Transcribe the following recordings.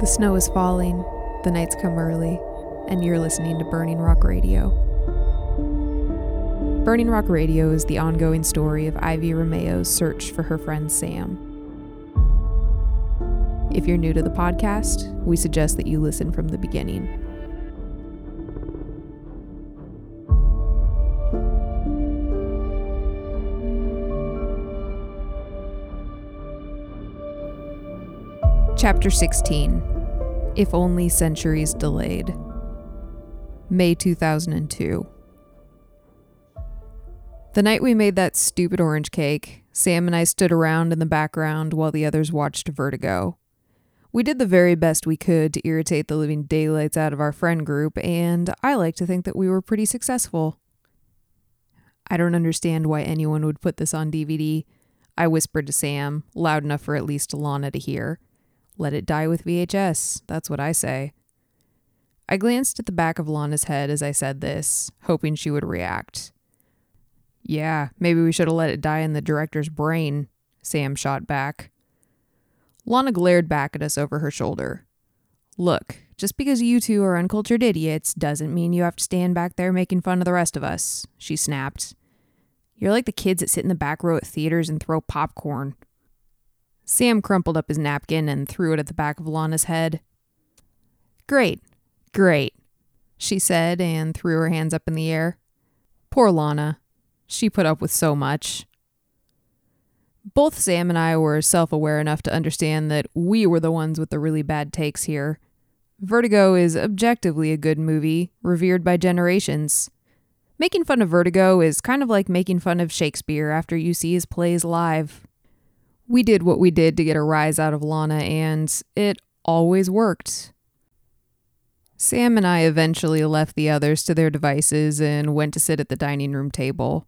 The snow is falling, the nights come early, and you're listening to Burning Rock Radio. Burning Rock Radio is the ongoing story of Ivy Romeo's search for her friend Sam. If you're new to the podcast, we suggest that you listen from the beginning. Chapter 16 If Only Centuries Delayed. May 2002. The night we made that stupid orange cake, Sam and I stood around in the background while the others watched Vertigo. We did the very best we could to irritate the living daylights out of our friend group, and I like to think that we were pretty successful. I don't understand why anyone would put this on DVD. I whispered to Sam, loud enough for at least Lana to hear. Let it die with VHS. That's what I say. I glanced at the back of Lana's head as I said this, hoping she would react. Yeah, maybe we should have let it die in the director's brain, Sam shot back. Lana glared back at us over her shoulder. Look, just because you two are uncultured idiots doesn't mean you have to stand back there making fun of the rest of us, she snapped. You're like the kids that sit in the back row at theaters and throw popcorn. Sam crumpled up his napkin and threw it at the back of Lana's head. Great, great, she said and threw her hands up in the air. Poor Lana. She put up with so much. Both Sam and I were self aware enough to understand that we were the ones with the really bad takes here. Vertigo is objectively a good movie, revered by generations. Making fun of Vertigo is kind of like making fun of Shakespeare after you see his plays live. We did what we did to get a rise out of Lana, and it always worked. Sam and I eventually left the others to their devices and went to sit at the dining room table.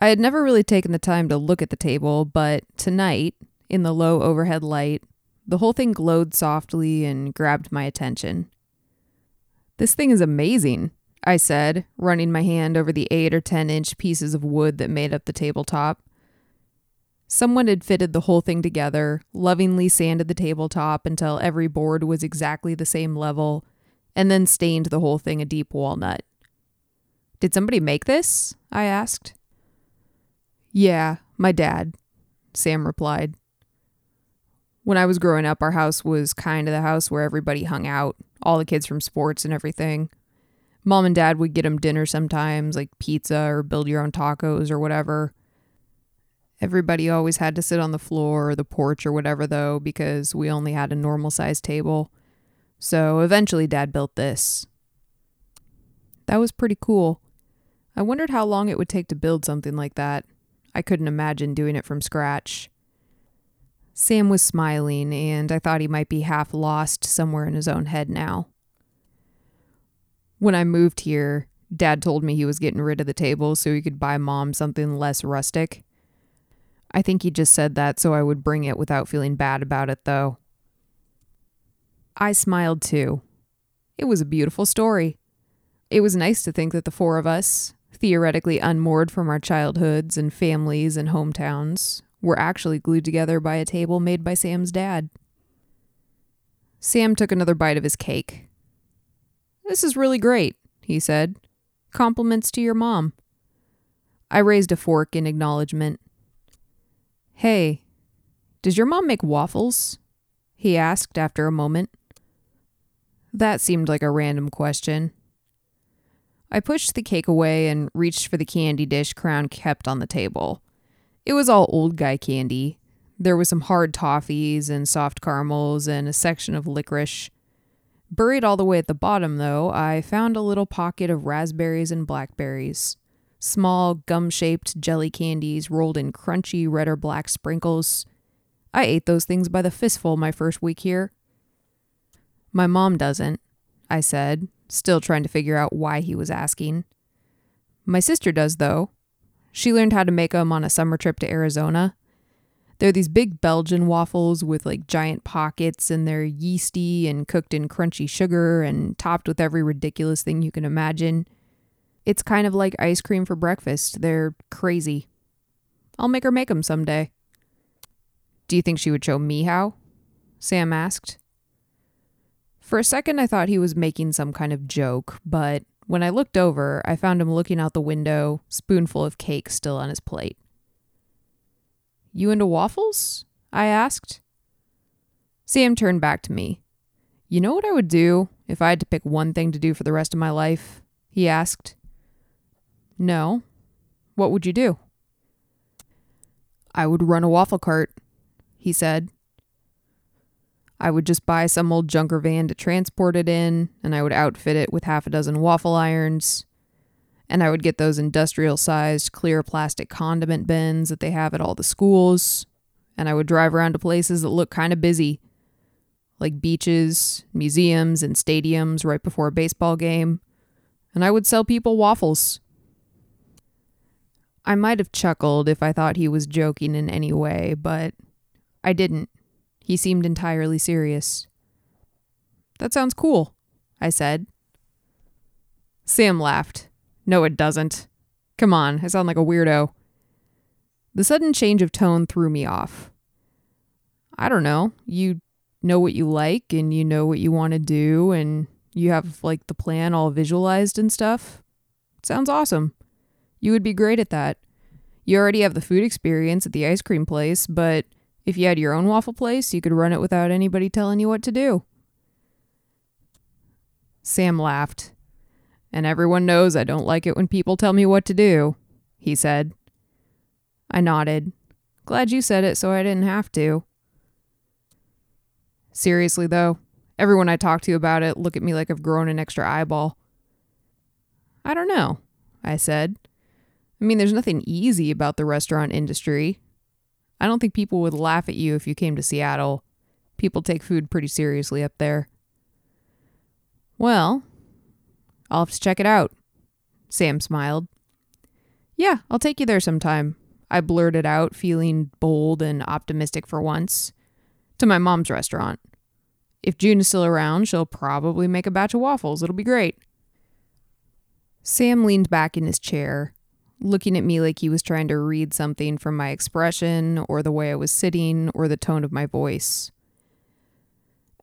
I had never really taken the time to look at the table, but tonight, in the low overhead light, the whole thing glowed softly and grabbed my attention. This thing is amazing, I said, running my hand over the 8 or 10 inch pieces of wood that made up the tabletop. Someone had fitted the whole thing together, lovingly sanded the tabletop until every board was exactly the same level, and then stained the whole thing a deep walnut. Did somebody make this? I asked. Yeah, my dad, Sam replied. When I was growing up, our house was kind of the house where everybody hung out, all the kids from sports and everything. Mom and dad would get them dinner sometimes, like pizza or build your own tacos or whatever. Everybody always had to sit on the floor or the porch or whatever, though, because we only had a normal sized table. So eventually, Dad built this. That was pretty cool. I wondered how long it would take to build something like that. I couldn't imagine doing it from scratch. Sam was smiling, and I thought he might be half lost somewhere in his own head now. When I moved here, Dad told me he was getting rid of the table so he could buy Mom something less rustic. I think he just said that so I would bring it without feeling bad about it, though. I smiled too. It was a beautiful story. It was nice to think that the four of us, theoretically unmoored from our childhoods and families and hometowns, were actually glued together by a table made by Sam's dad. Sam took another bite of his cake. This is really great, he said. Compliments to your mom. I raised a fork in acknowledgement. Hey, does your mom make waffles? He asked after a moment. That seemed like a random question. I pushed the cake away and reached for the candy dish Crown kept on the table. It was all old guy candy. There was some hard toffees and soft caramels and a section of licorice. Buried all the way at the bottom, though, I found a little pocket of raspberries and blackberries small gum shaped jelly candies rolled in crunchy red or black sprinkles. I ate those things by the fistful my first week here. My mom doesn't, I said, still trying to figure out why he was asking. My sister does, though. She learned how to make them on a summer trip to Arizona. They're these big Belgian waffles with like giant pockets, and they're yeasty and cooked in crunchy sugar and topped with every ridiculous thing you can imagine. It's kind of like ice cream for breakfast. They're crazy. I'll make her make them someday. Do you think she would show me how? Sam asked. For a second, I thought he was making some kind of joke, but when I looked over, I found him looking out the window, spoonful of cake still on his plate. You into waffles? I asked. Sam turned back to me. You know what I would do if I had to pick one thing to do for the rest of my life? He asked. No. What would you do? I would run a waffle cart, he said. I would just buy some old junker van to transport it in, and I would outfit it with half a dozen waffle irons. And I would get those industrial sized clear plastic condiment bins that they have at all the schools. And I would drive around to places that look kind of busy, like beaches, museums, and stadiums right before a baseball game. And I would sell people waffles. I might have chuckled if I thought he was joking in any way, but I didn't. He seemed entirely serious. That sounds cool, I said. Sam laughed. No, it doesn't. Come on, I sound like a weirdo. The sudden change of tone threw me off. I don't know. You know what you like and you know what you want to do and you have like the plan all visualized and stuff. Sounds awesome. You would be great at that. You already have the food experience at the ice cream place, but if you had your own waffle place, you could run it without anybody telling you what to do. Sam laughed. And everyone knows I don't like it when people tell me what to do, he said. I nodded. Glad you said it so I didn't have to. Seriously, though, everyone I talk to about it look at me like I've grown an extra eyeball. I don't know, I said. I mean, there's nothing easy about the restaurant industry. I don't think people would laugh at you if you came to Seattle. People take food pretty seriously up there. Well, I'll have to check it out. Sam smiled. Yeah, I'll take you there sometime. I blurted out, feeling bold and optimistic for once. To my mom's restaurant. If June is still around, she'll probably make a batch of waffles. It'll be great. Sam leaned back in his chair, looking at me like he was trying to read something from my expression or the way I was sitting or the tone of my voice.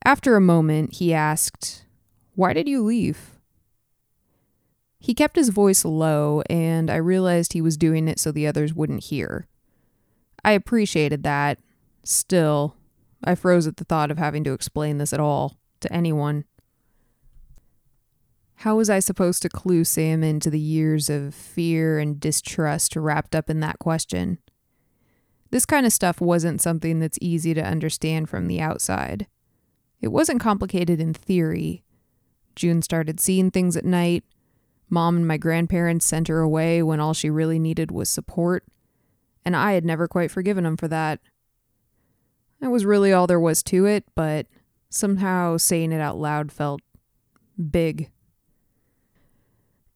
After a moment, he asked, Why did you leave? He kept his voice low, and I realized he was doing it so the others wouldn't hear. I appreciated that. Still, I froze at the thought of having to explain this at all to anyone. How was I supposed to clue Sam into the years of fear and distrust wrapped up in that question? This kind of stuff wasn't something that's easy to understand from the outside. It wasn't complicated in theory. June started seeing things at night. Mom and my grandparents sent her away when all she really needed was support, and I had never quite forgiven them for that. That was really all there was to it, but somehow saying it out loud felt big.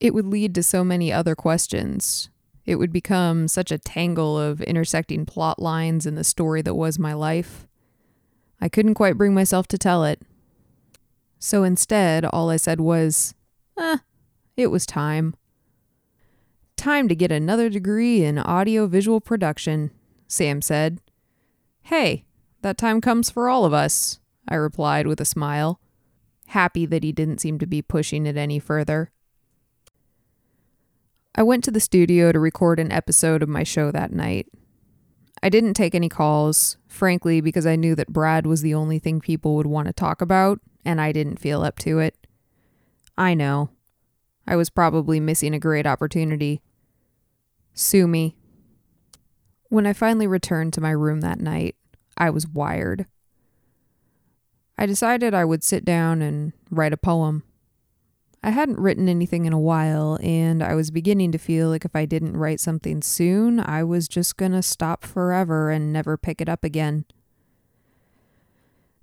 It would lead to so many other questions. It would become such a tangle of intersecting plot lines in the story that was my life. I couldn't quite bring myself to tell it. So instead, all I said was, eh, it was time. Time to get another degree in audio visual production, Sam said. Hey, that time comes for all of us, I replied with a smile, happy that he didn't seem to be pushing it any further. I went to the studio to record an episode of my show that night. I didn't take any calls, frankly, because I knew that Brad was the only thing people would want to talk about, and I didn't feel up to it. I know. I was probably missing a great opportunity. Sue me. When I finally returned to my room that night, I was wired. I decided I would sit down and write a poem. I hadn't written anything in a while, and I was beginning to feel like if I didn't write something soon, I was just gonna stop forever and never pick it up again.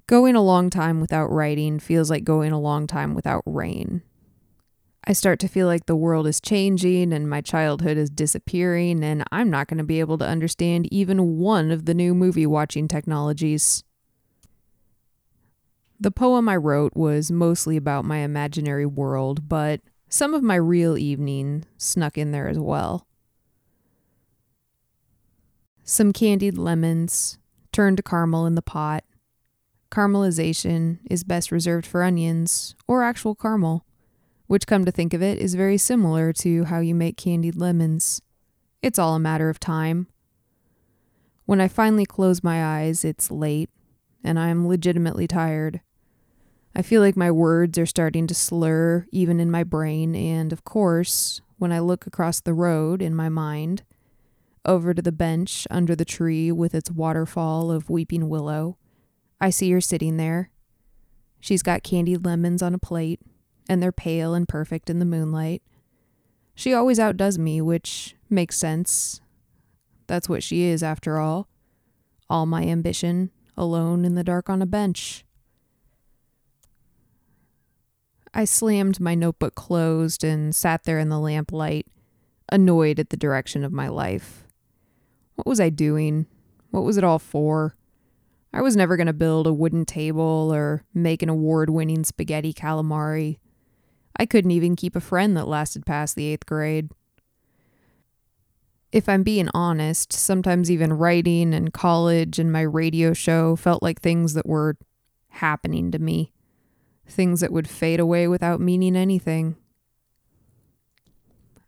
Going a long time without writing feels like going a long time without rain. I start to feel like the world is changing and my childhood is disappearing, and I'm not going to be able to understand even one of the new movie watching technologies. The poem I wrote was mostly about my imaginary world, but some of my real evening snuck in there as well. Some candied lemons, turned to caramel in the pot, caramelization is best reserved for onions or actual caramel, which, come to think of it, is very similar to how you make candied lemons. It's all a matter of time. When I finally close my eyes, it's late, and I am legitimately tired. I feel like my words are starting to slur even in my brain, and of course, when I look across the road in my mind, over to the bench under the tree with its waterfall of weeping willow, I see her sitting there. She's got candied lemons on a plate, and they're pale and perfect in the moonlight. She always outdoes me, which makes sense. That's what she is, after all. All my ambition, alone in the dark on a bench. I slammed my notebook closed and sat there in the lamplight, annoyed at the direction of my life. What was I doing? What was it all for? I was never going to build a wooden table or make an award winning spaghetti calamari. I couldn't even keep a friend that lasted past the eighth grade. If I'm being honest, sometimes even writing and college and my radio show felt like things that were happening to me things that would fade away without meaning anything.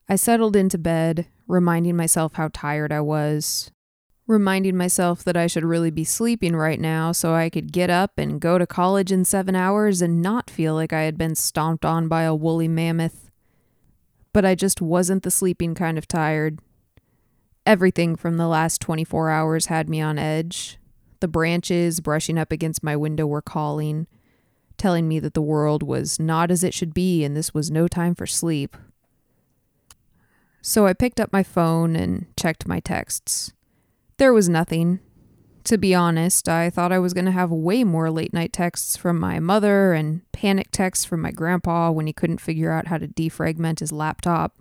I settled into bed, reminding myself how tired I was, reminding myself that I should really be sleeping right now so I could get up and go to college in seven hours and not feel like I had been stomped on by a woolly mammoth. But I just wasn't the sleeping kind of tired. Everything from the last 24 hours had me on edge. The branches brushing up against my window were calling telling me that the world was not as it should be and this was no time for sleep. So I picked up my phone and checked my texts. There was nothing. To be honest, I thought I was going to have way more late night texts from my mother and panic texts from my grandpa when he couldn't figure out how to defragment his laptop.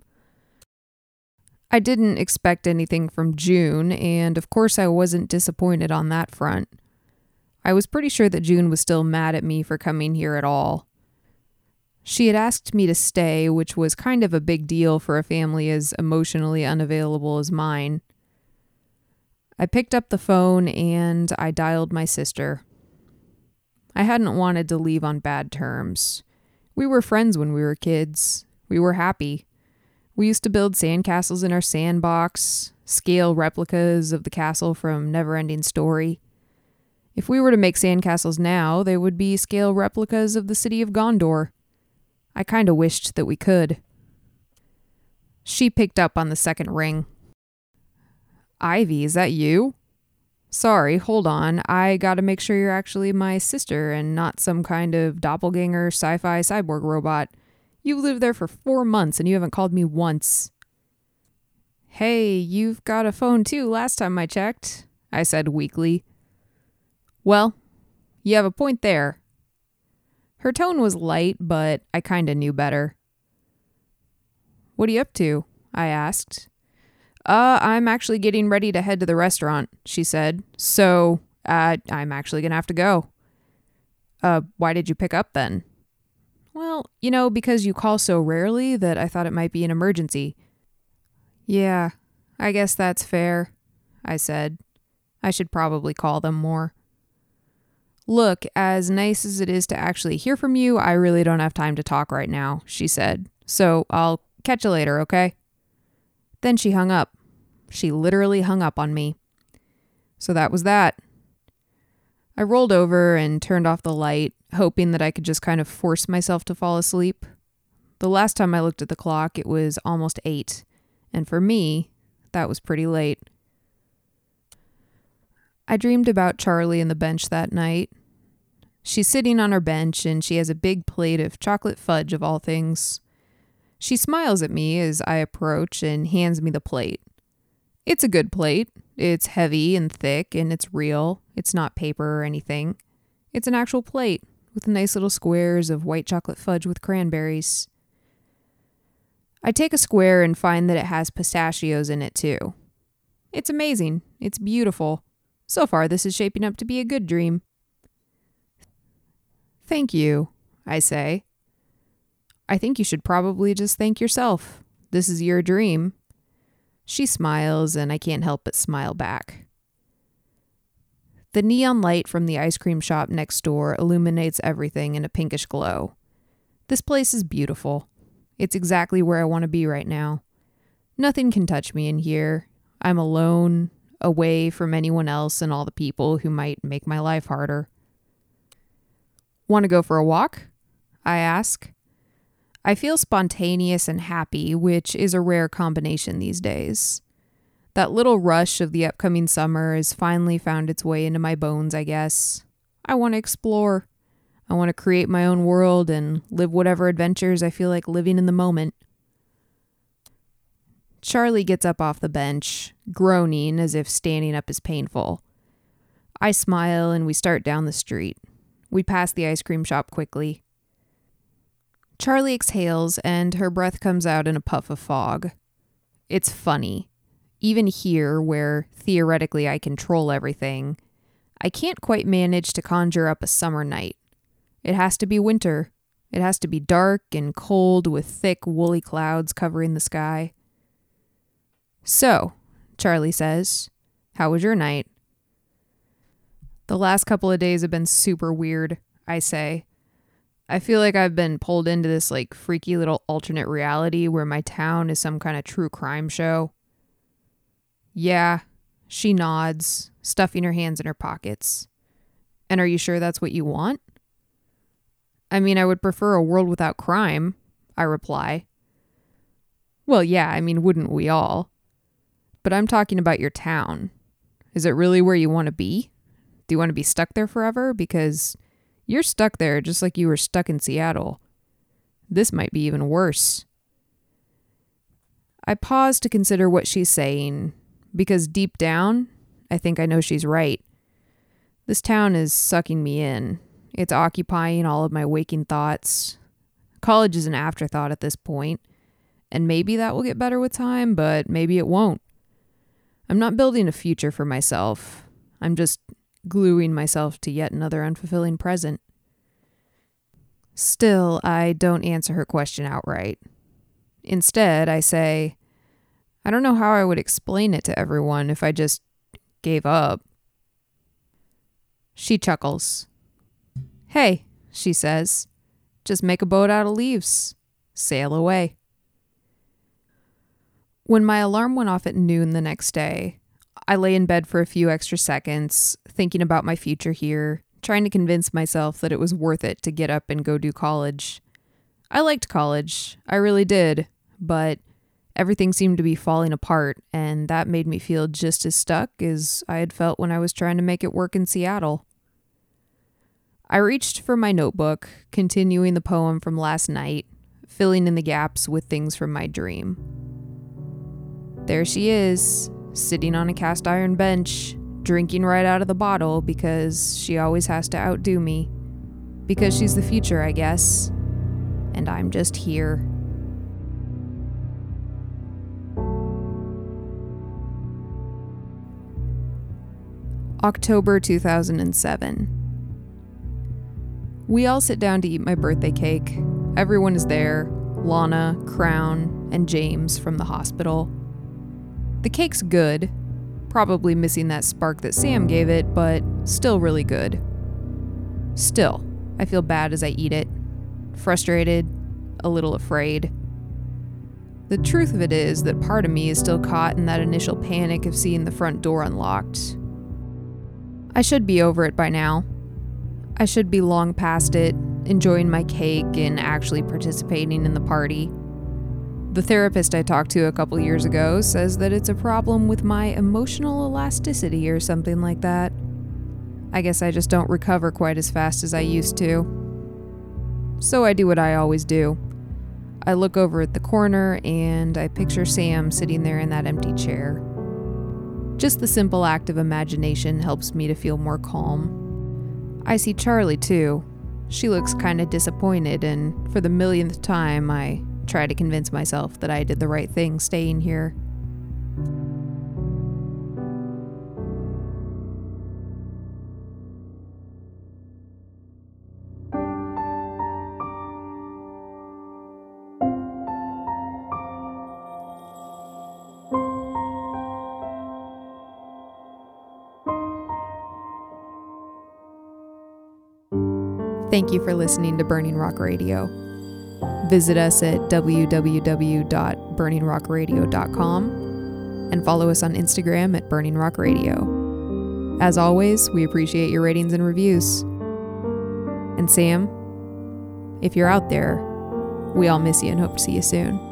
I didn't expect anything from June, and of course, I wasn't disappointed on that front. I was pretty sure that June was still mad at me for coming here at all. She had asked me to stay, which was kind of a big deal for a family as emotionally unavailable as mine. I picked up the phone and I dialed my sister. I hadn't wanted to leave on bad terms. We were friends when we were kids. We were happy. We used to build sandcastles in our sandbox, scale replicas of the castle from Neverending Story. If we were to make sandcastles now, they would be scale replicas of the city of Gondor. I kinda wished that we could. She picked up on the second ring. Ivy, is that you? Sorry, hold on. I gotta make sure you're actually my sister and not some kind of doppelganger sci fi cyborg robot. You've lived there for four months and you haven't called me once. Hey, you've got a phone too, last time I checked, I said weakly. Well, you have a point there. Her tone was light, but I kinda knew better. What are you up to? I asked. Uh, I'm actually getting ready to head to the restaurant, she said. So, uh, I'm actually gonna have to go. Uh, why did you pick up then? Well, you know, because you call so rarely that I thought it might be an emergency. Yeah, I guess that's fair, I said. I should probably call them more. Look, as nice as it is to actually hear from you, I really don't have time to talk right now, she said. So I'll catch you later, okay? Then she hung up. She literally hung up on me. So that was that. I rolled over and turned off the light, hoping that I could just kind of force myself to fall asleep. The last time I looked at the clock, it was almost eight, and for me, that was pretty late. I dreamed about Charlie and the bench that night. She's sitting on her bench and she has a big plate of chocolate fudge of all things. She smiles at me as I approach and hands me the plate. It's a good plate. It's heavy and thick and it's real. It's not paper or anything. It's an actual plate with nice little squares of white chocolate fudge with cranberries. I take a square and find that it has pistachios in it too. It's amazing. It's beautiful. So far, this is shaping up to be a good dream. Thank you, I say. I think you should probably just thank yourself. This is your dream. She smiles, and I can't help but smile back. The neon light from the ice cream shop next door illuminates everything in a pinkish glow. This place is beautiful. It's exactly where I want to be right now. Nothing can touch me in here. I'm alone, away from anyone else and all the people who might make my life harder. Want to go for a walk? I ask. I feel spontaneous and happy, which is a rare combination these days. That little rush of the upcoming summer has finally found its way into my bones, I guess. I want to explore. I want to create my own world and live whatever adventures I feel like living in the moment. Charlie gets up off the bench, groaning as if standing up is painful. I smile and we start down the street. We pass the ice cream shop quickly. Charlie exhales and her breath comes out in a puff of fog. It's funny. Even here, where theoretically I control everything, I can't quite manage to conjure up a summer night. It has to be winter. It has to be dark and cold with thick, woolly clouds covering the sky. So, Charlie says, how was your night? The last couple of days have been super weird, I say. I feel like I've been pulled into this like freaky little alternate reality where my town is some kind of true crime show. Yeah, she nods, stuffing her hands in her pockets. And are you sure that's what you want? I mean, I would prefer a world without crime, I reply. Well, yeah, I mean, wouldn't we all? But I'm talking about your town. Is it really where you want to be? Do you want to be stuck there forever? Because you're stuck there just like you were stuck in Seattle. This might be even worse. I pause to consider what she's saying, because deep down, I think I know she's right. This town is sucking me in. It's occupying all of my waking thoughts. College is an afterthought at this point, and maybe that will get better with time, but maybe it won't. I'm not building a future for myself. I'm just gluing myself to yet another unfulfilling present. Still, I don't answer her question outright. Instead, I say, I don't know how I would explain it to everyone if I just gave up. She chuckles. Hey, she says, just make a boat out of leaves, sail away. When my alarm went off at noon the next day, I lay in bed for a few extra seconds, thinking about my future here, trying to convince myself that it was worth it to get up and go do college. I liked college, I really did, but everything seemed to be falling apart, and that made me feel just as stuck as I had felt when I was trying to make it work in Seattle. I reached for my notebook, continuing the poem from last night, filling in the gaps with things from my dream. There she is, sitting on a cast iron bench, drinking right out of the bottle because she always has to outdo me. Because she's the future, I guess. And I'm just here. October 2007. We all sit down to eat my birthday cake. Everyone is there Lana, Crown, and James from the hospital. The cake's good, probably missing that spark that Sam gave it, but still really good. Still, I feel bad as I eat it. Frustrated, a little afraid. The truth of it is that part of me is still caught in that initial panic of seeing the front door unlocked. I should be over it by now. I should be long past it, enjoying my cake and actually participating in the party. The therapist I talked to a couple years ago says that it's a problem with my emotional elasticity or something like that. I guess I just don't recover quite as fast as I used to. So I do what I always do. I look over at the corner and I picture Sam sitting there in that empty chair. Just the simple act of imagination helps me to feel more calm. I see Charlie too. She looks kind of disappointed, and for the millionth time, I try to convince myself that I did the right thing staying here. Thank you for listening to Burning Rock Radio. Visit us at www.burningrockradio.com and follow us on Instagram at Burning Rock Radio. As always, we appreciate your ratings and reviews. And Sam, if you're out there, we all miss you and hope to see you soon.